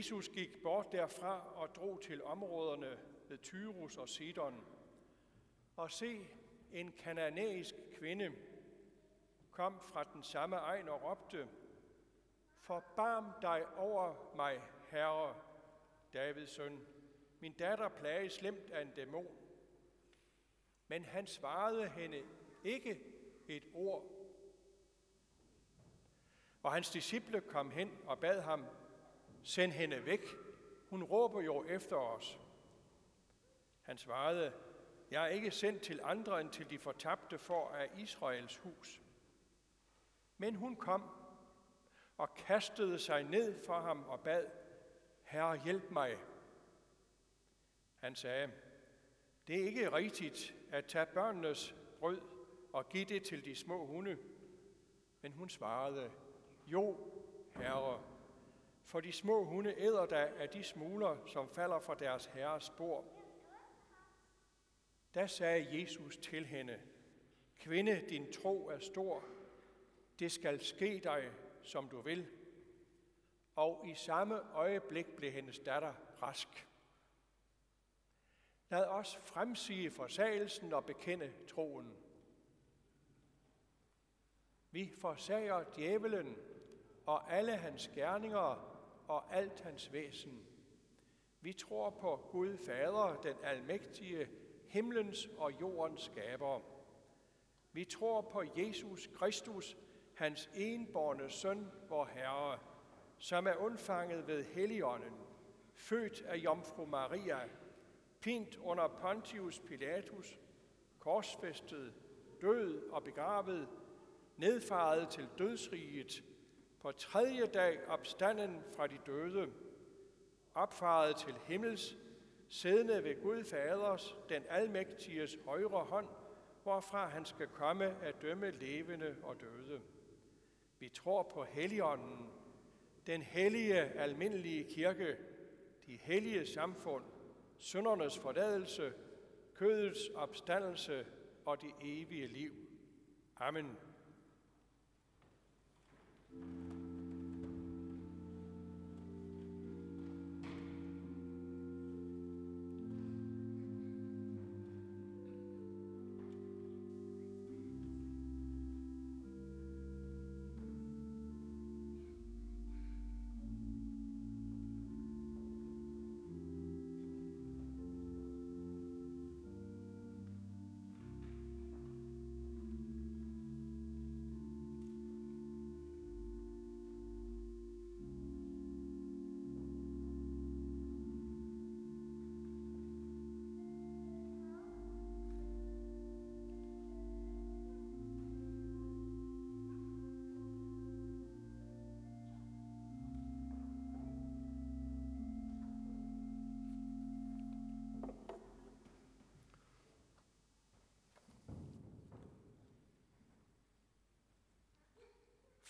Jesus gik bort derfra og drog til områderne ved Tyrus og Sidon. Og se, en kananæisk kvinde kom fra den samme egen og råbte, Forbarm dig over mig, Herre, Davids søn. Min datter plages slemt af en dæmon. Men han svarede hende ikke et ord. Og hans disciple kom hen og bad ham, send hende væk. Hun råber jo efter os. Han svarede, jeg er ikke sendt til andre end til de fortabte for af Israels hus. Men hun kom og kastede sig ned for ham og bad, Herre, hjælp mig. Han sagde, det er ikke rigtigt at tage børnenes brød og give det til de små hunde. Men hun svarede, jo, herre, for de små hunde æder da af de smuler, som falder fra deres herres spor. Da sagde Jesus til hende, Kvinde, din tro er stor. Det skal ske dig, som du vil. Og i samme øjeblik blev hendes datter rask. Lad os fremsige forsagelsen og bekende troen. Vi forsager djævelen og alle hans gerninger og alt hans væsen. Vi tror på Gud Fader, den almægtige, himlens og jordens skaber. Vi tror på Jesus Kristus, hans enborne søn, vor Herre, som er undfanget ved Helligånden, født af Jomfru Maria, pint under Pontius Pilatus, korsfæstet, død og begravet, nedfaret til dødsriget, på tredje dag opstanden fra de døde, opfaret til himmels, siddende ved Gud Faders, den almægtiges højre hånd, hvorfra han skal komme at dømme levende og døde. Vi tror på Helligånden, den hellige almindelige kirke, de hellige samfund, syndernes forladelse, kødets opstandelse og det evige liv. Amen.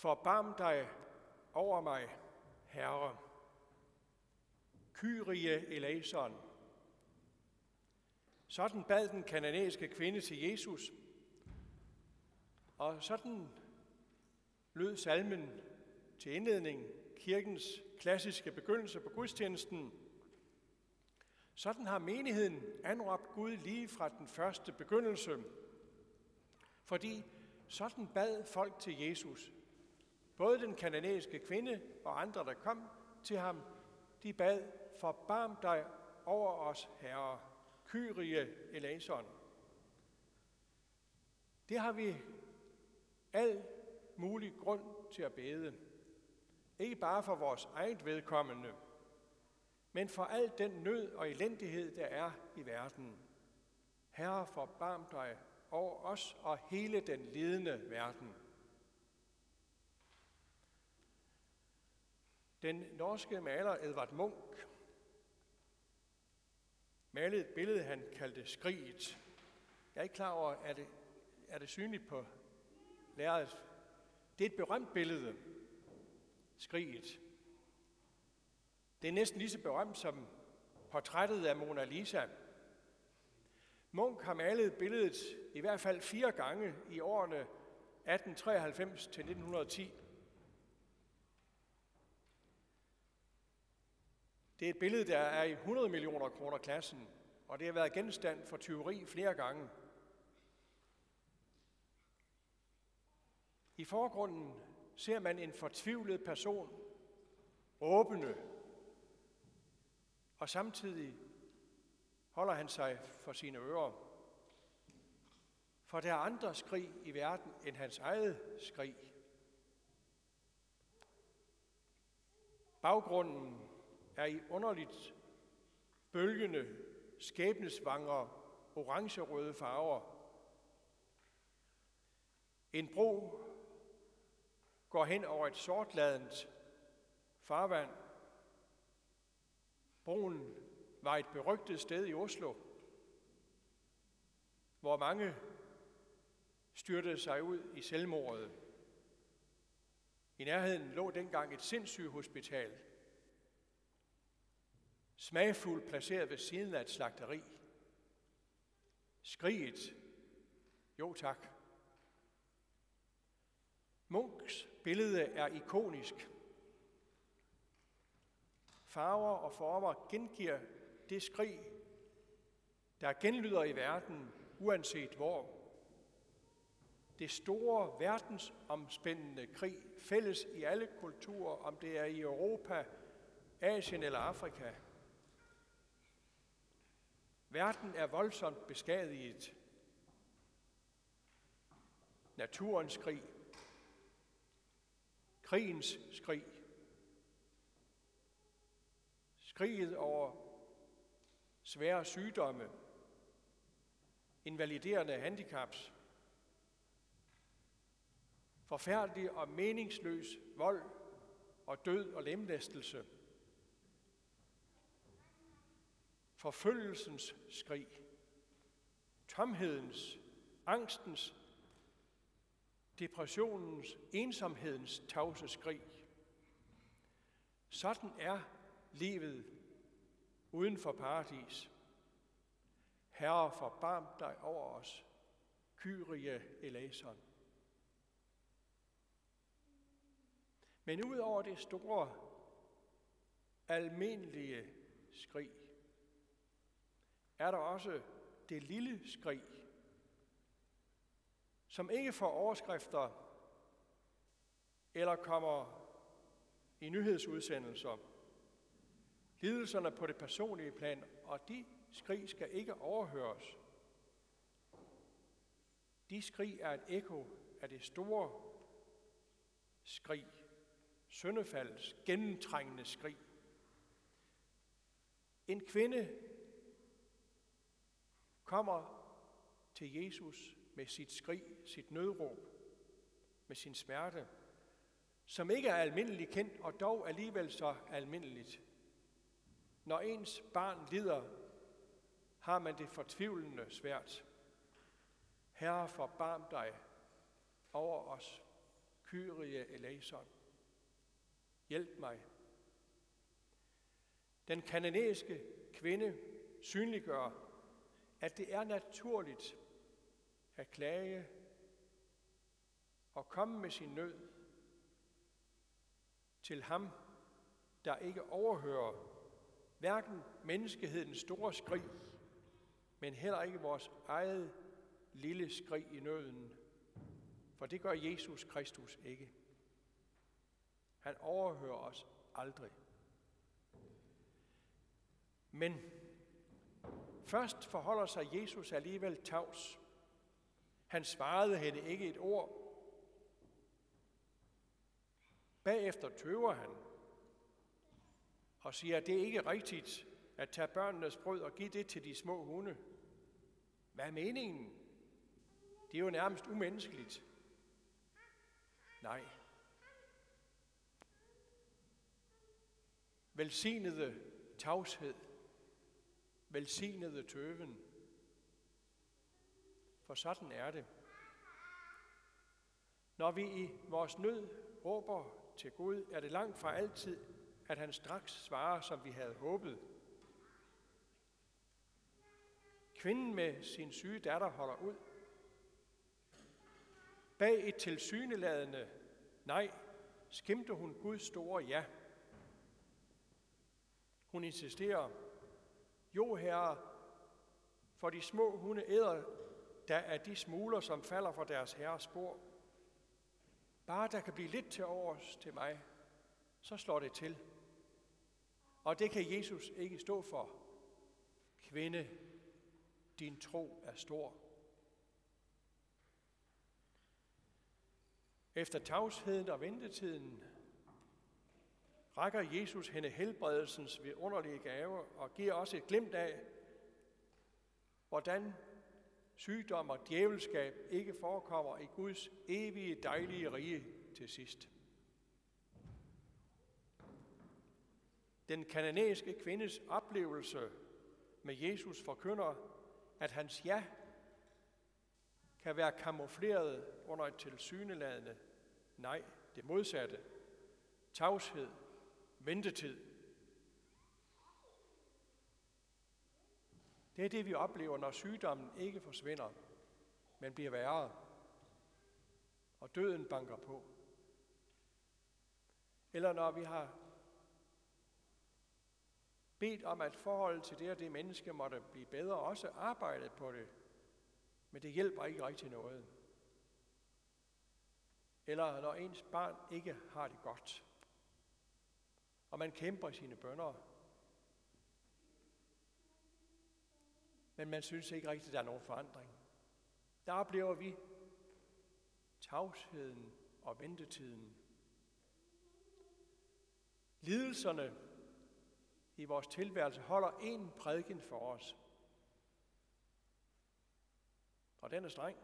Forbarm dig over mig, Herre. Kyrie eleison. Sådan bad den kananæiske kvinde til Jesus. Og sådan lød salmen til indledning, kirkens klassiske begyndelse på gudstjenesten. Sådan har menigheden anråbt Gud lige fra den første begyndelse, fordi sådan bad folk til Jesus Både den kananæiske kvinde og andre, der kom til ham, de bad, forbarm dig over os, Herre, Kyrie eleison. Det har vi al mulig grund til at bede. Ikke bare for vores eget vedkommende, men for al den nød og elendighed, der er i verden. Herre, forbarm dig over os og hele den lidende verden. Den norske maler Edvard Munch malede et billede, han kaldte Skriget. Jeg er ikke klar over, er det, er det synligt på lærredet. Det er et berømt billede, Skriget. Det er næsten lige så berømt som portrættet af Mona Lisa. Munch har malet billedet i hvert fald fire gange i årene 1893 til 1910. Det er et billede, der er i 100 millioner kroner klassen, og det har været genstand for tyveri flere gange. I forgrunden ser man en fortvivlet person åbne, og samtidig holder han sig for sine ører. For der er andre skrig i verden end hans eget skrig. Baggrunden er i underligt bølgende, skæbnesvangre, orange-røde farver. En bro går hen over et sortladent farvand. Broen var et berygtet sted i Oslo, hvor mange styrtede sig ud i selvmordet. I nærheden lå dengang et sindssygehospital, smagfuldt placeret ved siden af et slagteri. Skriget, jo tak. Munks billede er ikonisk. Farver og former gengiver det skrig, der genlyder i verden, uanset hvor. Det store verdensomspændende krig, fælles i alle kulturer, om det er i Europa, Asien eller Afrika. Verden er voldsomt beskadiget. Naturens krig, krigens skrig, skriget over svære sygdomme, invaliderende handicaps, forfærdelig og meningsløs vold og død og lemlæstelse, forfølgelsens skrig, tomhedens, angstens, depressionens, ensomhedens tavse skrig. Sådan er livet uden for paradis. Herre, forbarm dig over os. Kyrie eleison. Men ud over det store, almindelige skrig, er der også det lille skrig, som ikke får overskrifter eller kommer i nyhedsudsendelser. Lidelserne på det personlige plan, og de skrig skal ikke overhøres. De skrig er et ekko af det store skrig, søndefaldets gennemtrængende skrig. En kvinde kommer til Jesus med sit skrig, sit nødråb, med sin smerte, som ikke er almindeligt kendt, og dog alligevel så almindeligt. Når ens barn lider, har man det fortvivlende svært. Herre, forbarm dig over os. Kyrie eleison. Hjælp mig. Den kanadiske kvinde synliggør, at det er naturligt at klage og komme med sin nød til ham, der ikke overhører hverken menneskehedens store skrig, men heller ikke vores eget lille skrig i nøden. For det gør Jesus Kristus ikke. Han overhører os aldrig. Men først forholder sig Jesus alligevel tavs. Han svarede hende ikke et ord. Bagefter tøver han og siger, at det er ikke rigtigt at tage børnenes brød og give det til de små hunde. Hvad er meningen? Det er jo nærmest umenneskeligt. Nej. Velsignede tavshed. Velsignede tøven. For sådan er det. Når vi i vores nød råber til Gud, er det langt fra altid, at han straks svarer, som vi havde håbet. Kvinden med sin syge datter holder ud. Bag et tilsyneladende nej, skimte hun Guds store ja. Hun insisterer, jo herre, for de små hunde æder der er de smuler, som falder fra deres herres spor. Bare der kan blive lidt til overs til mig, så slår det til. Og det kan Jesus ikke stå for. Kvinde, din tro er stor. Efter tavsheden og ventetiden rækker Jesus hende helbredelsens vidunderlige gave og giver også et glimt af, hvordan sygdom og djævelskab ikke forekommer i Guds evige dejlige rige til sidst. Den kananæiske kvindes oplevelse med Jesus forkynder, at hans ja kan være kamufleret under et tilsyneladende nej, det modsatte, tavshed, ventetid. Det er det, vi oplever, når sygdommen ikke forsvinder, men bliver værre, og døden banker på. Eller når vi har bedt om, at forholdet til det og det menneske måtte blive bedre, også arbejdet på det, men det hjælper ikke rigtig noget. Eller når ens barn ikke har det godt, og man kæmper sine bønder, men man synes ikke rigtigt, at der er nogen forandring. Der oplever vi tavsheden og ventetiden. Lidelserne i vores tilværelse holder en prædiken for os. Og den er streng.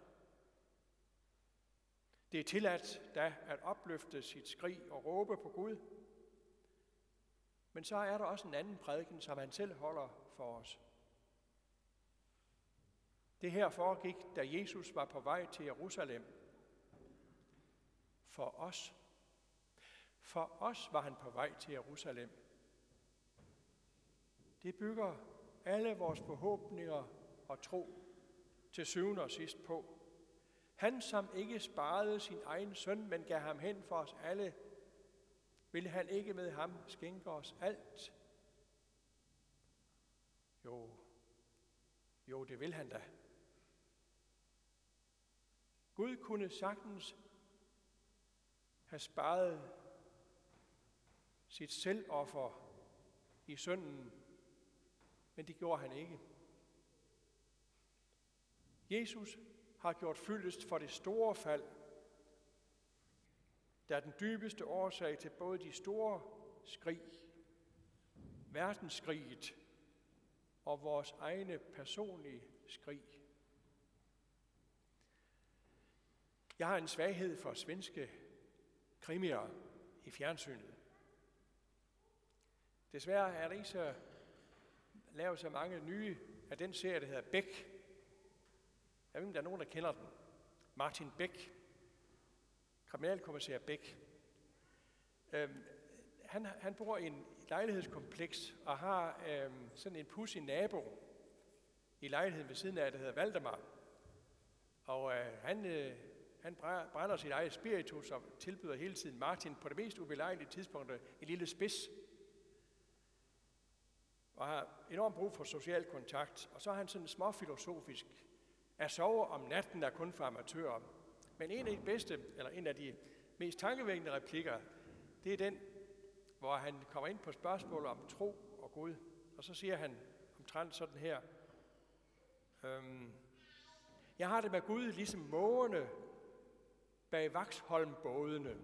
Det er tilladt da at opløfte sit skrig og råbe på Gud. Men så er der også en anden prædiken, som han selv holder for os. Det her foregik, da Jesus var på vej til Jerusalem. For os. For os var han på vej til Jerusalem. Det bygger alle vores forhåbninger og tro til syvende og sidst på. Han, som ikke sparede sin egen søn, men gav ham hen for os alle, vil han ikke med ham skænke os alt? Jo, jo, det vil han da. Gud kunne sagtens have sparet sit selvoffer i sønden, men det gjorde han ikke. Jesus har gjort fyldest for det store fald, der er den dybeste årsag til både de store skrig, verdensskriget og vores egne personlige skrig. Jeg har en svaghed for svenske krimier i fjernsynet. Desværre er der ikke så lavet så mange nye af den serie, der hedder Bæk. Jeg ved, om der er nogen, der kender den. Martin Bæk. Kriminalkommissær Bæk. Øhm, han, han bor i en lejlighedskompleks og har øhm, sådan en pussy nabo i lejligheden ved siden af, der hedder Valdemar. Og øh, han, øh, han brænder sit eget spiritus og tilbyder hele tiden Martin på det mest ubelejlige tidspunkt en lille spids. Og har enormt brug for social kontakt. Og så er han sådan småfilosofisk. At sove om natten er kun for amatører. Men en af de bedste, eller en af de mest tankevækkende replikker, det er den, hvor han kommer ind på spørgsmålet om tro og Gud. Og så siger han omtrent sådan her. Øhm, jeg har det med Gud ligesom mågerne bag Vaxholm-bådene.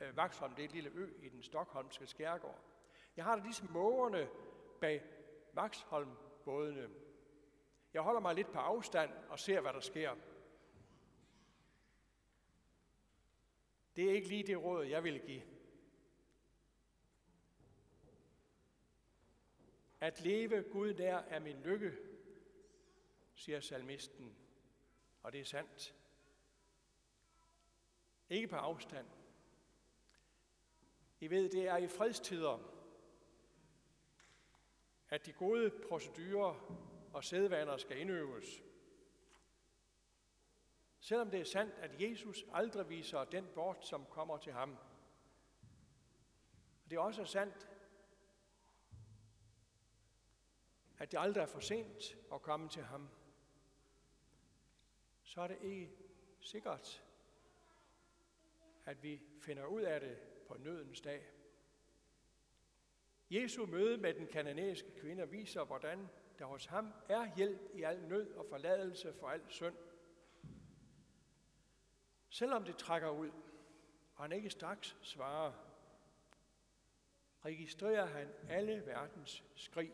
Øh, Vaxholm det er et lille ø i den stokholmske skærgård. Jeg har det ligesom mågerne bag Vaxholm-bådene. Jeg holder mig lidt på afstand og ser, hvad der sker. Det er ikke lige det råd, jeg vil give. At leve Gud nær er min lykke, siger salmisten. Og det er sandt. Ikke på afstand. I ved, det er i fredstider, at de gode procedurer og sædvaner skal indøves. Selvom det er sandt, at Jesus aldrig viser den bort, som kommer til ham. Og Det er også sandt, at det aldrig er for sent at komme til ham, så er det ikke sikkert, at vi finder ud af det på nødens dag. Jesu møde med den kananæiske kvinde viser, hvordan der hos ham er hjælp i al nød og forladelse for al synd. Selvom det trækker ud, og han ikke straks svarer, registrerer han alle verdens skrig.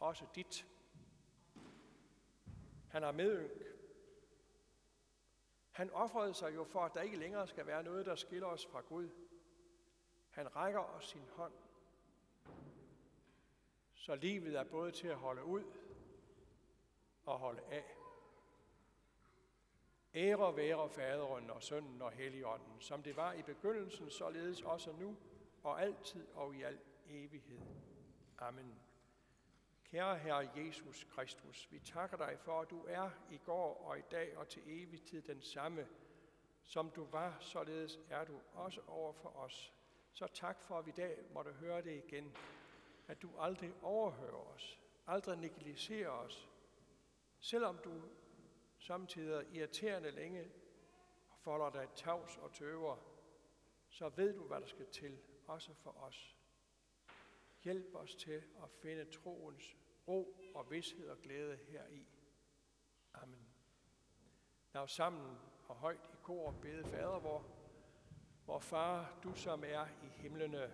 Også dit. Han har medynk. Han offrede sig jo for, at der ikke længere skal være noget, der skiller os fra Gud. Han rækker os sin hånd. Så livet er både til at holde ud og holde af. Ære være faderen og sønnen og helligånden, som det var i begyndelsen, således også nu og altid og i al evighed. Amen. Kære Herre Jesus Kristus, vi takker dig for, at du er i går og i dag og til evig tid den samme, som du var, således er du også over for os. Så tak for, at vi i dag måtte høre det igen, at du aldrig overhører os, aldrig negligerer os, selvom du samtidig irriterende længe folder dig tavs og tøver, så ved du, hvad der skal til, også for os. Hjælp os til at finde troens ro og vidshed og glæde heri. Amen. Lad os sammen og højt i kor bede Fader vor, hvor far, du som er i himlene,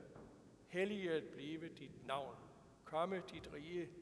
helliget blive dit navn. Komme dit rige,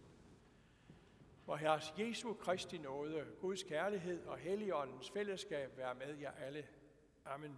Hvor Herres Jesu Kristi nåde, Guds kærlighed og Helligåndens fællesskab være med jer alle. Amen.